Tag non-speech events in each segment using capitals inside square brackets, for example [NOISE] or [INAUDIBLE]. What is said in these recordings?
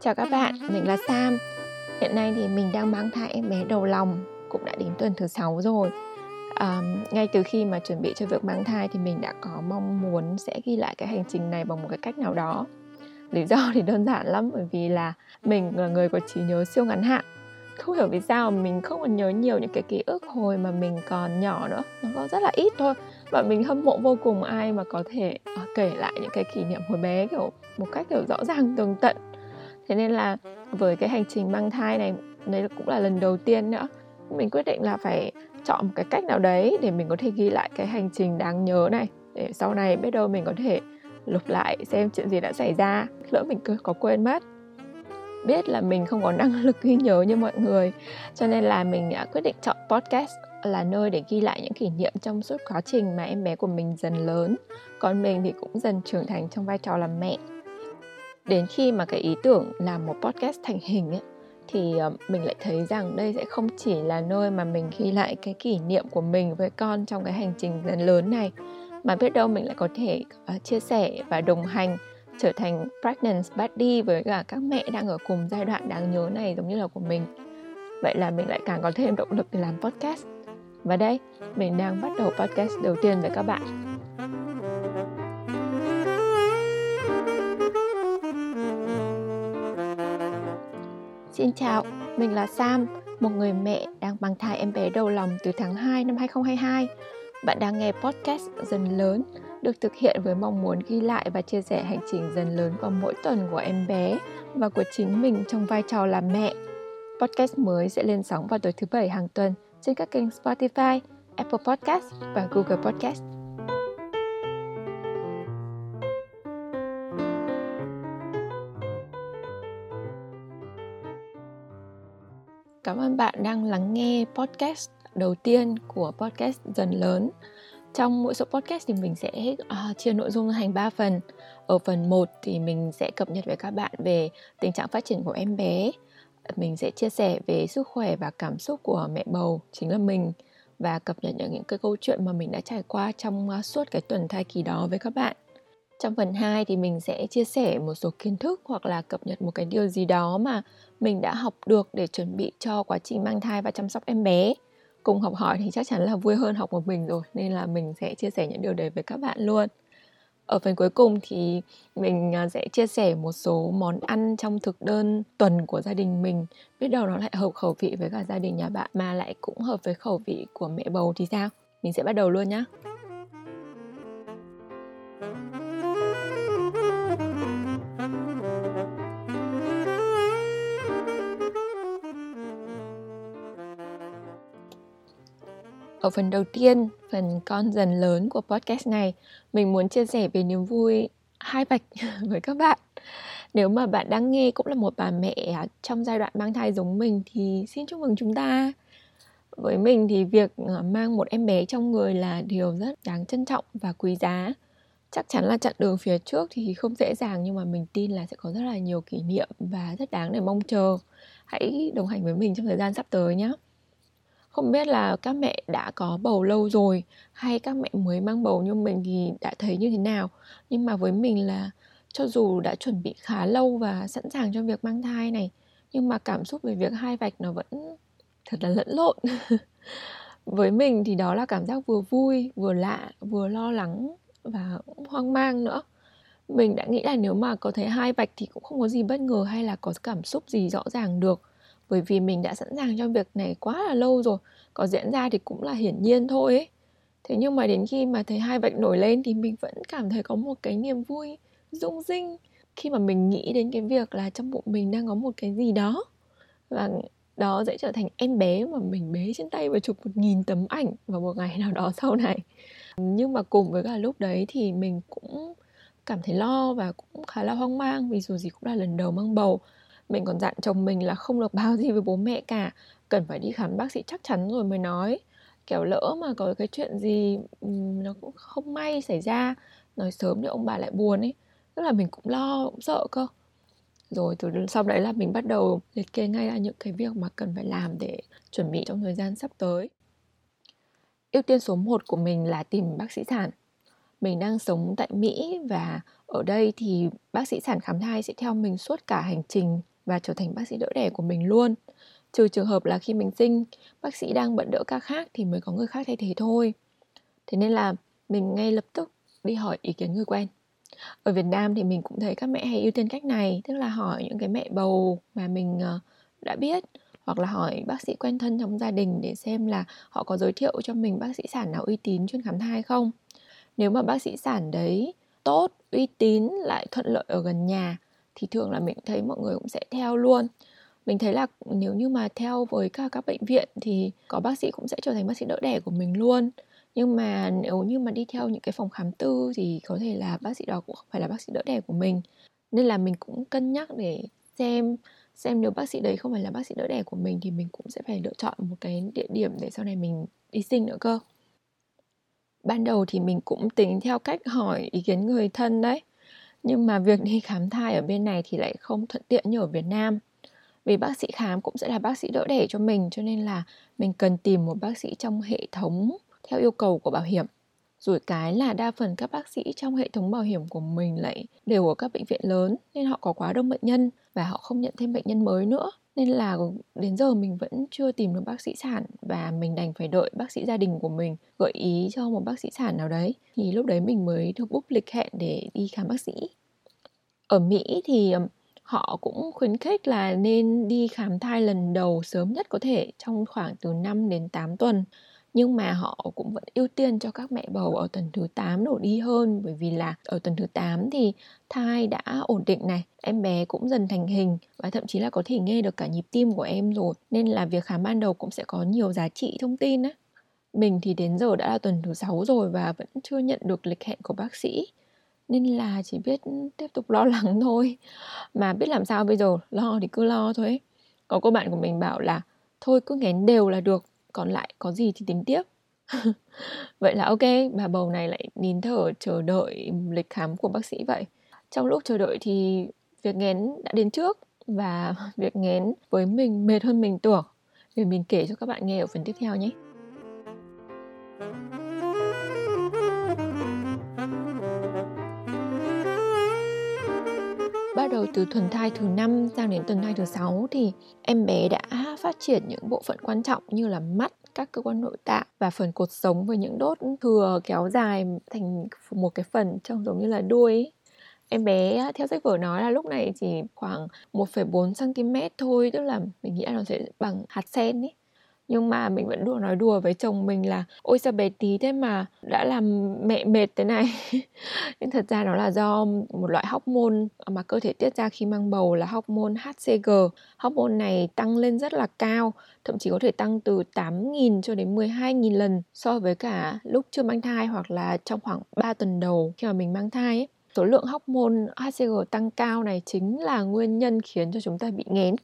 Chào các bạn, mình là Sam. Hiện nay thì mình đang mang thai em bé đầu lòng, cũng đã đến tuần thứ 6 rồi. À, ngay từ khi mà chuẩn bị cho việc mang thai thì mình đã có mong muốn sẽ ghi lại cái hành trình này bằng một cái cách nào đó. Lý do thì đơn giản lắm bởi vì là mình là người có trí nhớ siêu ngắn hạn. Không hiểu vì sao mình không còn nhớ nhiều những cái ký ức hồi mà mình còn nhỏ nữa. Nó có rất là ít thôi. Và mình hâm mộ vô cùng ai mà có thể ờ, kể lại những cái kỷ niệm hồi bé kiểu một cách kiểu rõ ràng tường tận thế nên là với cái hành trình mang thai này, đấy cũng là lần đầu tiên nữa. Mình quyết định là phải chọn một cái cách nào đấy để mình có thể ghi lại cái hành trình đáng nhớ này. Để sau này biết đâu mình có thể lục lại xem chuyện gì đã xảy ra, lỡ mình cứ có quên mất. Biết là mình không có năng [LAUGHS] lực ghi nhớ như mọi người, cho nên là mình đã quyết định chọn podcast là nơi để ghi lại những kỷ niệm trong suốt quá trình mà em bé của mình dần lớn. Còn mình thì cũng dần trưởng thành trong vai trò làm mẹ đến khi mà cái ý tưởng làm một podcast thành hình ấy thì ờ, mình lại thấy rằng đây sẽ không chỉ là nơi mà mình ghi lại cái kỷ niệm của mình với con trong cái hành trình dần lớn này mà biết đâu mình lại có thể uh, chia sẻ và đồng hành trở thành pregnant buddy với cả các mẹ đang ở cùng giai đoạn đáng nhớ này giống như là của mình. Vậy là mình lại càng có thêm động lực để làm podcast. Và đây mình đang bắt đầu podcast đầu tiên với các bạn. Xin chào, mình là Sam, một người mẹ đang mang thai em bé đầu lòng từ tháng 2 năm 2022. Bạn đang nghe podcast Dần Lớn, được thực hiện với mong muốn ghi lại và chia sẻ hành trình dần lớn vào mỗi tuần của em bé và của chính mình trong vai trò là mẹ. Podcast mới sẽ lên sóng vào tối thứ bảy hàng tuần trên các kênh Spotify, Apple Podcast và Google Podcast. Cảm ơn bạn đang lắng nghe podcast đầu tiên của podcast dần lớn. Trong mỗi số podcast thì mình sẽ uh, chia nội dung thành 3 phần. Ở phần 1 thì mình sẽ cập nhật với các bạn về tình trạng phát triển của em bé. Mình sẽ chia sẻ về sức khỏe và cảm xúc của mẹ bầu, chính là mình và cập nhật những, những cái câu chuyện mà mình đã trải qua trong uh, suốt cái tuần thai kỳ đó với các bạn. Trong phần 2 thì mình sẽ chia sẻ một số kiến thức hoặc là cập nhật một cái điều gì đó mà mình đã học được để chuẩn bị cho quá trình mang thai và chăm sóc em bé. Cùng học hỏi thì chắc chắn là vui hơn học một mình rồi, nên là mình sẽ chia sẻ những điều đấy với các bạn luôn. Ở phần cuối cùng thì mình à, sẽ chia sẻ một số món ăn trong thực đơn tuần của gia đình mình. Biết đâu nó lại hợp khẩu vị với cả gia đình nhà bạn mà lại cũng hợp với khẩu vị của mẹ bầu thì sao? Mình sẽ bắt đầu luôn nhé. Ở phần đầu tiên, phần con dần lớn của podcast này, mình muốn chia sẻ về niềm vui hai bạch [LAUGHS] với các bạn. Nếu mà bạn đang nghe cũng là một bà mẹ trong giai đoạn mang thai giống mình thì xin chúc mừng chúng ta. Với mình thì việc ờ, mang một em bé trong người là điều rất đáng trân trọng và quý giá. Chắc chắn là chặng đường phía trước thì không dễ dàng nhưng mà mình tin là sẽ có rất là nhiều kỷ niệm và rất đáng để mong chờ. Hãy đồng hành với mình trong thời gian sắp tới nhé không biết là các mẹ đã có bầu lâu rồi hay các mẹ mới mang bầu như mình thì đã thấy như thế nào? Nhưng mà với mình là cho dù đã chuẩn bị khá lâu và sẵn sàng cho việc mang thai này, nhưng mà cảm xúc về việc hai vạch nó vẫn thật là lẫn lộn. [LAUGHS] Với mình thì đó là cảm giác vừa vui, vừa lạ, vừa lo lắng và cũng hoang mang nữa. Mình đã nghĩ là nếu mà có thấy hai vạch thì cũng không có gì bất ngờ hay là có cảm xúc gì rõ ràng được bởi vì mình đã sẵn sàng cho việc này quá là lâu rồi, có diễn ra thì cũng là hiển nhiên thôi ấy. Thế nhưng mà đến khi mà thấy hai vạch nổi lên thì mình vẫn cảm thấy có một cái niềm vui, rung rinh khi mà mình nghĩ đến cái việc là trong bụng mình đang có một cái gì đó. Và đó sẽ trở thành em bé mà mình bế trên tay và chụp một nghìn tấm ảnh vào một ngày nào đó [LAUGHS] sau này. Nhưng mà cùng với cả lúc đấy thì mình cũng cảm thấy lo và cũng khá là hoang mang vì dù gì cũng là lần đầu mang bầu mình còn dặn chồng mình là không được báo [LAUGHS] gì với bố mẹ cả, cần phải đi khám bác sĩ chắc chắn rồi mới nói. Kẻo lỡ mà có cái chuyện gì ừ, nó cũng không may xảy ra, nói sớm thì ông bà lại buồn ấy. Tức là mình cũng lo, cũng sợ cơ. Rồi từ sau đấy là mình bắt đầu liệt kê ngay ra những cái việc mà cần phải làm để chuẩn bị trong thời gian sắp tới. Ưu tiên số 1 của mình là tìm bác sĩ sản. Mình đang sống tại Mỹ và ở đây thì bác sĩ sản khám thai sẽ theo mình suốt cả hành trình và trở thành bác sĩ đỡ đẻ của mình luôn. Trừ trường hợp là khi mình sinh, bác sĩ đang bận đỡ ca khác thì mới có người khác thay thế thôi. Thế nên là mình ngay lập tức đi hỏi ý kiến người quen. Ở Việt Nam thì mình cũng thấy các mẹ hay ưu tiên cách này, tức là hỏi những cái mẹ bầu mà mình ờ, đã biết hoặc là hỏi bác sĩ quen thân trong gia đình để xem là họ có giới thiệu cho mình bác sĩ sản nào uy tín chuyên khám thai không. Nếu mà bác sĩ sản đấy tốt, uy tín lại thuận lợi ở gần nhà thì thường là mình thấy mọi người cũng sẽ theo luôn. Mình thấy là nếu như mà theo với cả các bệnh viện thì có bác sĩ cũng sẽ trở thành bác sĩ đỡ đẻ của mình luôn. Nhưng mà nếu như mà đi theo những cái phòng khám tư thì có thể là bác sĩ đó cũng không phải là bác sĩ đỡ đẻ của mình. Nên là mình cũng cân nhắc để xem xem nếu bác sĩ đấy không phải là bác sĩ đỡ đẻ của mình thì mình cũng sẽ phải lựa chọn một cái địa điểm để sau này mình đi sinh nữa cơ. Ban đầu thì mình cũng tính theo cách hỏi ý kiến người thân đấy nhưng mà việc đi khám thai ở bên này thì lại không thuận tiện như ở Việt Nam. Vì bác sĩ khám cũng sẽ là bác sĩ đỡ đẻ cho mình, cho nên là mình cần tìm một bác sĩ trong hệ thống theo yêu cầu của bảo hiểm. Rồi cái là đa phần các bác sĩ trong hệ thống bảo hiểm của mình lại đều ở các bệnh viện lớn, nên họ có quá đông bệnh nhân và họ không nhận thêm bệnh nhân mới nữa nên là đến giờ mình vẫn chưa tìm được bác sĩ sản và mình đành phải đợi bác sĩ gia đình của mình gợi ý cho một bác sĩ sản nào đấy. Thì lúc đấy mình mới được bút lịch hẹn để đi khám bác sĩ. Ở mỹ thì họ cũng khuyến khích là nên đi khám thai lần đầu sớm nhất có thể trong khoảng từ 5 đến 8 tuần nhưng mà họ cũng vẫn ưu tiên cho các mẹ bầu ở tuần thứ 8 đổ đi hơn. Bởi vì là ở tuần thứ 8 thì thai đã ổn định này, em bé cũng dần thành hình và thậm chí là có thể nghe được cả nhịp tim của em rồi. Nên là việc khám ban đầu cũng sẽ có nhiều giá trị thông tin á. Mình thì đến giờ đã là tuần thứ 6 rồi và vẫn chưa nhận được lịch hẹn của bác sĩ. Nên là chỉ biết tiếp tục lo [LAUGHS] lắng thôi. Mà biết làm sao bây giờ? Lo thì cứ lo thôi. Ấy. có cô bạn của mình bảo là thôi cứ nghén đều là được còn lại có gì thì tính tiếp. [LAUGHS] Vậy là ok, bà bầu này lại nín thở chờ đợi lịch khám của bác sĩ vậy. Trong lúc chờ đợi thì việc nghén đã đến trước và [LAUGHS] việc nghén với mình mệt hơn mình tưởng. Để mình kể cho các bạn nghe ở phần tiếp theo nhé. Bắt đầu từ tuần thai thứ 5 sang đến tuần thai thứ 6 thì em bé đã phát triển những bộ phận quan trọng như là mắt, các cơ quan nội tạng và phần cột sống với những đốt thừa kéo dài thành một cái phần trông giống như là đuôi Em bé theo sách vở nói là lúc này chỉ khoảng 1,4 cm thôi, tức là mình nghĩ là nó sẽ bằng hạt sen ấy nhưng mà mình vẫn đùa nói đùa với chồng mình là, ôi sao bé tí thế mà đã làm mẹ mệt thế này. [LAUGHS] Nhưng thật ra nó là do một loại hormone mà cơ thể tiết ra khi mang bầu là hormone HCG hormone này tăng lên rất là cao, thậm chí có thể tăng từ 8.000 cho đến 12.000 lần so với cả lúc chưa mang thai hoặc là trong khoảng 3 tuần đầu khi mà mình mang thai ấy. Số lượng hormone HCG tăng cao này chính là nguyên nhân khiến cho chúng ta bị nghén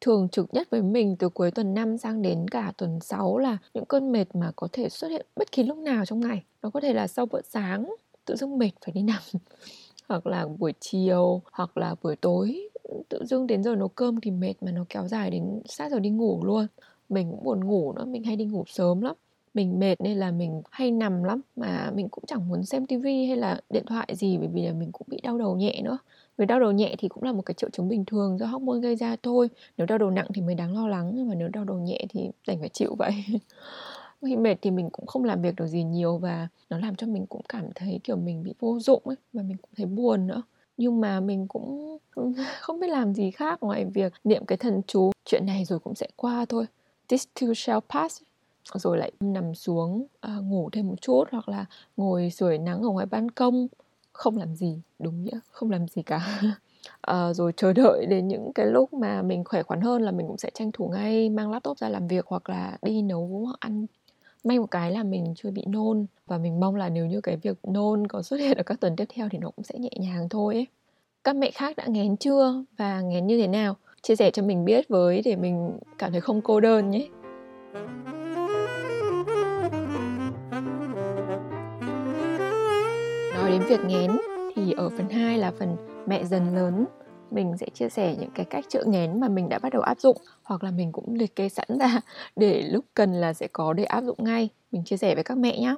thường trực nhất với mình từ cuối tuần 5 sang đến cả tuần 6 là những cơn mệt mà có thể xuất hiện bất kỳ lúc nào trong ngày. Nó có thể là sau bữa sáng, tự dưng mệt phải đi [LAUGHS] nằm, hoặc là buổi chiều, hoặc là buổi tối. Tự dưng đến giờ nấu cơm thì mệt mà nó kéo dài đến sát giờ đi ngủ luôn. Mình cũng buồn ngủ nữa mình hay đi ngủ sớm lắm. Mình mệt nên là mình hay nằm lắm, mà mình cũng chẳng muốn xem tivi hay là điện thoại gì, bởi vì là mình cũng bị đau đầu nhẹ nữa với đau đầu nhẹ thì cũng là một cái triệu chứng bình thường do hormone gây ra thôi. Nếu đau đầu nặng thì mới đáng lo lắng nhưng mà nếu đau đầu nhẹ thì đành phải chịu vậy. [LAUGHS] Khi mệt thì mình cũng không làm việc được gì nhiều và nó làm cho mình cũng cảm thấy kiểu mình bị vô dụng ấy và mình cũng thấy buồn nữa. Nhưng mà mình cũng [LAUGHS] không biết làm gì khác ngoài việc niệm cái thần chú. Chuyện này rồi cũng sẽ qua thôi. This too shall pass. Rồi lại nằm xuống uh, ngủ thêm một chút hoặc là ngồi sưởi nắng ở ngoài ban công không làm gì đúng nghĩa không làm gì cả. À, [LAUGHS] rồi chờ đợi đến những cái lúc mà mình khỏe khoắn hơn là mình cũng sẽ tranh thủ ngay mang laptop ra làm việc hoặc là đi nấu ăn. May một cái là mình chưa bị nôn và mình mong là nếu như cái việc nôn có xuất hiện ở các tuần tiếp theo thì nó cũng sẽ nhẹ nhàng thôi ấy. các mẹ khác đã nghén chưa và nghén như thế nào? Chia sẻ cho mình biết với để mình cảm thấy không cô đơn nhé. Nói đến việc nghén, thì ở phần 2 là phần mẹ dần lớn, mình sẽ chia sẻ những cái cách chữa nghén mà mình đã bắt đầu áp dụng, hoặc là mình cũng liệt kê sẵn ra [LAUGHS] để lúc cần là sẽ có để áp dụng ngay. Mình chia sẻ với các mẹ nhé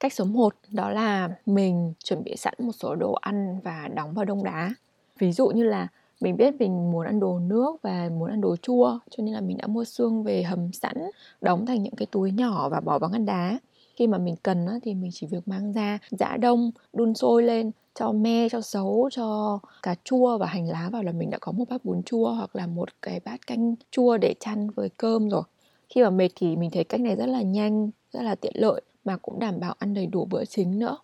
Cách số 1 đó là mình chuẩn bị sẵn một số đồ ăn và đóng vào đông đá. Ví dụ như là mình biết mình muốn ăn đồ nước và muốn ăn đồ chua, cho nên là mình đã mua xương về hầm sẵn, đóng thành những cái túi nhỏ và bỏ vào ngăn đá khi mà mình cần thì mình chỉ việc mang ra giã đông, đun sôi lên, cho me, cho sấu, cho cà chua và hành lá vào là mình đã có một bát bún chua hoặc là một cái bát canh chua để chăn với cơm rồi. Khi mà mệt thì mình thấy cách này rất là nhanh, rất là tiện lợi mà cũng đảm bảo ăn đầy đủ bữa chính nữa.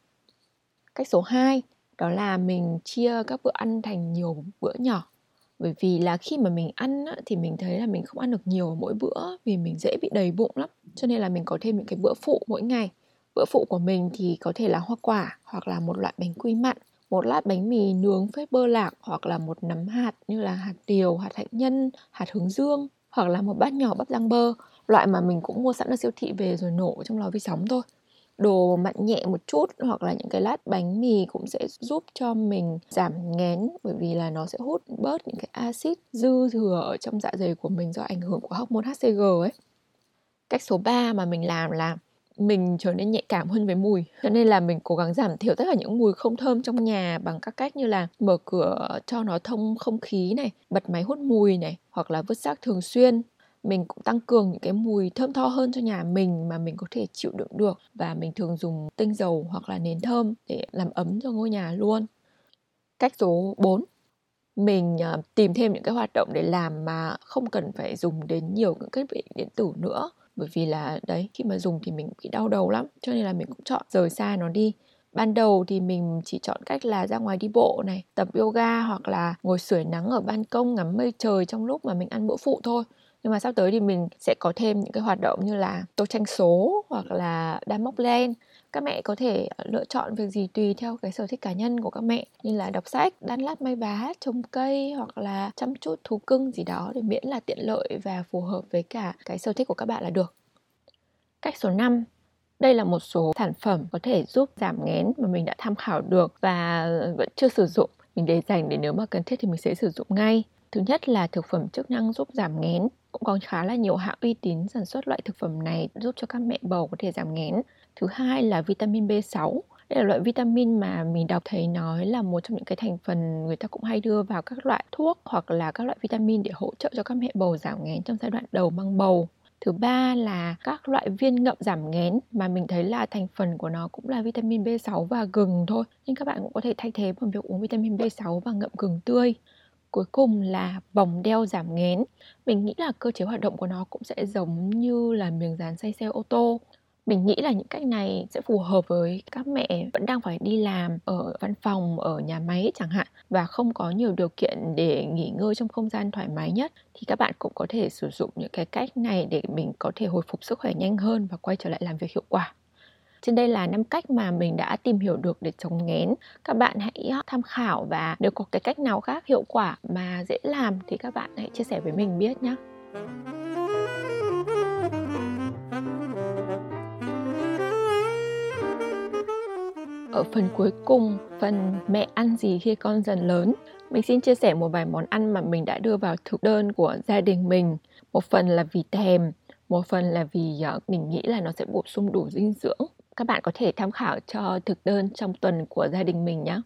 Cách số 2 đó là mình chia các bữa ăn thành nhiều bữa nhỏ bởi vì là khi mà mình ăn á, thì mình thấy là mình không ăn được nhiều mỗi bữa vì mình dễ bị đầy bụng lắm. Cho nên là mình có thêm những cái bữa phụ mỗi ngày. Bữa phụ của mình thì có thể là hoa quả hoặc là một loại bánh quy mặn một lát bánh mì nướng phết bơ lạc hoặc là một nắm hạt như là hạt điều hạt hạnh nhân hạt hướng dương hoặc là một bát nhỏ bắp rang bơ. Loại mà mình cũng mua sẵn ở siêu thị về rồi nổ trong lò vi sóng thôi đồ mặn nhẹ một chút hoặc là những cái lát bánh mì cũng sẽ giúp cho mình giảm ngén, bởi vì là nó sẽ hút bớt những cái axit dư thừa ở trong dạ dày của mình do ảnh hưởng của hormone HCG ấy. Cách số 3 mà mình làm là mình trở nên nhạy cảm hơn với mùi, cho nên là mình cố gắng giảm thiểu tất cả những mùi không thơm trong nhà bằng các cách như là mở cửa cho nó thông không khí này, bật máy hút mùi này, hoặc là vứt rác thường xuyên mình cũng tăng cường những cái mùi thơm tho hơn cho nhà mình mà mình có thể chịu đựng được. Và mình thường dùng tinh dầu hoặc là nến thơm để làm ấm cho ngôi nhà luôn. Cách số 4 mình à, tìm thêm những cái hoạt động để làm mà không cần phải dùng đến nhiều những thiết bị điện tử nữa. Bởi vì là, đấy, khi mà dùng thì mình bị đau đầu lắm, cho nên là mình cũng chọn rời xa nó đi. Ban đầu thì mình chỉ chọn cách là ra ngoài đi bộ này, tập yoga hoặc là ngồi sưởi nắng ở ban công, ngắm mây trời trong lúc mà mình ăn bữa phụ thôi nhưng mà sắp tới thì mình sẽ có thêm những cái hoạt động như là tô tranh số hoặc là đan móc len các mẹ có thể ờ, lựa chọn việc gì tùy theo cái sở thích cá nhân của các mẹ như là đọc sách, đan lát may vá, trồng cây hoặc là chăm chút thú cưng gì đó để miễn là tiện lợi và phù hợp với cả cái sở thích của các bạn là được. Cách số 5 đây là một số sản phẩm có thể giúp giảm nghén mà mình đã tham khảo được và ờ, vẫn chưa sử dụng. Mình để dành để nếu mà cần thiết thì mình sẽ sử dụng ngay. Thứ nhất là thực phẩm chức năng giúp giảm nghén. Cũng có khá là nhiều hãng uy tín sản xuất loại thực phẩm này giúp cho các mẹ bầu có thể giảm nghén. Thứ hai là vitamin B6. Đây là loại vitamin mà mình đọc thấy nói là một trong những cái thành phần người ta cũng hay đưa vào các loại thuốc hoặc là các loại vitamin để hỗ trợ cho các mẹ bầu giảm nghén trong giai đoạn đầu mang bầu. Thứ ba là các loại viên ngậm giảm nghén mà mình thấy là thành phần của nó cũng là vitamin B6 và gừng thôi. Nên các bạn cũng có thể thay thế bằng việc uống vitamin B6 và ngậm gừng tươi cuối cùng là vòng đeo giảm nghén. Mình nghĩ là cơ chế hoạt động của nó cũng sẽ giống như là miếng dán say xe ô tô. Mình nghĩ là những cách này sẽ phù hợp với các mẹ vẫn đang phải đi làm ở văn phòng, ở nhà máy chẳng hạn, và không có nhiều điều kiện để nghỉ ngơi trong không gian thoải mái nhất, thì các bạn cũng có thể sử dụng những cái cách này để mình có thể hồi phục sức khỏe nhanh hơn và quay trở lại làm việc hiệu quả trên đây là năm cách mà mình đã tìm hiểu được để chống nghén. Các bạn hãy ờ, tham khảo và nếu có cái cách nào khác hiệu quả mà dễ làm thì các bạn hãy chia sẻ với mình biết nhé. Ở phần cuối cùng, phần mẹ ăn gì khi con dần lớn, mình xin chia sẻ một vài món ăn mà mình đã đưa vào thực đơn của gia đình mình. Một phần là vì thèm, một phần là vì ờ, mình nghĩ là nó sẽ bổ sung đủ dinh dưỡng các bạn có thể tham khảo cho thực đơn trong tuần của gia đình mình nhé.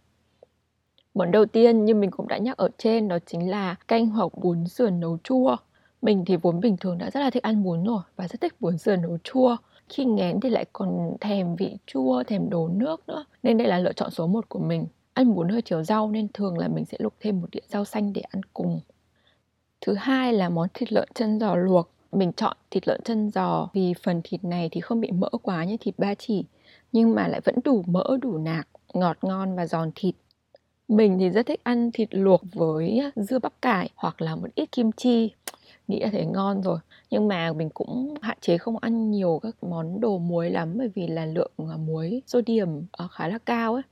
Món đầu tiên như mình cũng đã nhắc ở trên đó chính là canh hoặc bún sườn nấu chua. Mình thì vốn bình thường đã rất là thích ăn bún rồi và rất thích bún sườn nấu chua. Khi ngén thì lại còn thèm vị chua, thèm đổ nước nữa. Nên đây là lựa chọn số 1 của mình. Ăn bún hơi chiều rau nên thường là mình sẽ luộc thêm một đĩa rau xanh để ăn cùng. Thứ hai là món thịt lợn chân giò luộc mình chọn thịt lợn chân giò vì phần thịt này thì không bị mỡ quá như thịt ba chỉ, nhưng mà lại vẫn đủ mỡ, đủ nạc, ngọt ngon và giòn thịt. Mình thì rất thích ăn thịt luộc với dưa bắp cải hoặc là một ít kim chi. Nghĩ là thấy ngon rồi, nhưng mà mình cũng hạn chế không ăn nhiều các món đồ muối lắm bởi vì là lượng à, muối sodium ờ, khá là cao ấy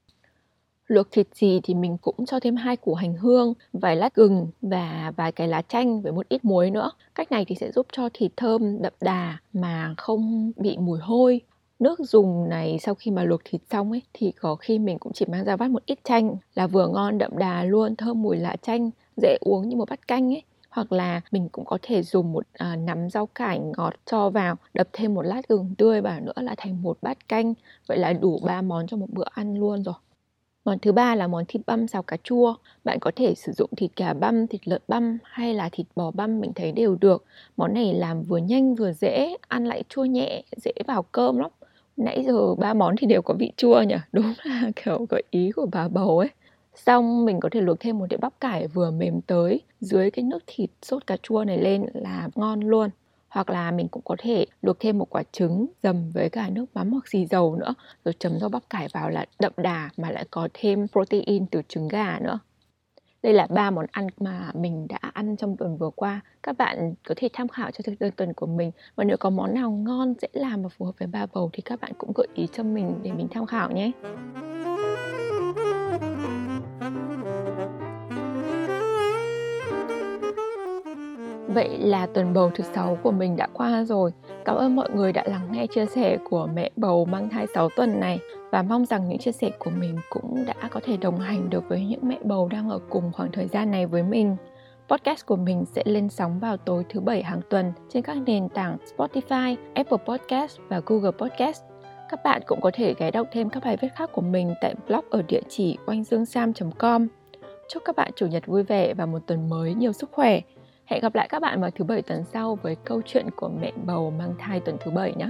Luộc thịt gì thì mình cũng cho thêm hai củ hành hương, vài lát gừng và vài cái lá chanh với một ít muối nữa. Cách này thì sẽ giúp cho thịt thơm đậm đà mà không bị mùi hôi. Nước dùng này sau khi mà luộc thịt xong ấy thì có khi mình cũng chỉ mang ra vắt một ít chanh là vừa ngon đậm đà luôn, thơm mùi lá chanh, dễ uống như một bát canh ấy hoặc là mình cũng có thể dùng một à, nắm rau cải ngọt cho vào đập thêm một lát gừng tươi vào nữa là thành một bát canh vậy là đủ ba món cho một bữa ăn luôn rồi Món thứ ba là món thịt băm xào cà chua. Bạn có thể sử dụng thịt gà băm, thịt lợn băm hay là thịt bò băm mình thấy đều được. Món này làm vừa nhanh vừa dễ, ăn lại chua nhẹ, dễ vào cơm lắm. Nãy giờ ba món thì đều có vị chua nhỉ? [LAUGHS] Đúng là kiểu gợi ý của bà bầu ấy. Xong mình có thể luộc thêm một đĩa bắp cải vừa mềm tới dưới cái nước thịt sốt cà chua này lên là ngon luôn hoặc là mình cũng có thể luộc thêm một quả trứng dầm với cả nước mắm hoặc xì dầu nữa, rồi chấm rau bắp cải vào là đậm đà mà lại có thêm protein từ trứng gà nữa. Đây là ba món ăn mà mình đã ăn trong tuần vừa qua. Các bạn có thể tham khảo cho thực đơn tuần của mình. Và nếu có món nào ngon, dễ làm và phù hợp với ba bầu thì các bạn cũng gợi ý cho mình để mình tham khảo nhé. Vậy là tuần bầu thứ sáu của mình đã qua rồi. Cảm ơn mọi người đã lắng nghe chia sẻ của mẹ bầu mang thai 6 tuần này và mong rằng những chia sẻ của mình cũng đã có thể đồng hành được với những mẹ bầu đang ở cùng khoảng thời gian này với mình. Podcast của mình sẽ lên sóng vào tối thứ bảy hàng tuần trên các nền tảng Spotify, Apple Podcast và Google Podcast. Các bạn cũng có thể ghé đọc thêm các bài viết khác của mình tại blog ở địa chỉ oanhdươngsam.com. Chúc các bạn chủ nhật vui vẻ và một tuần mới nhiều sức khỏe. Hẹn gặp lại các bạn vào thứ bảy tuần sau với câu chuyện của mẹ bầu mang thai tuần thứ bảy nhé.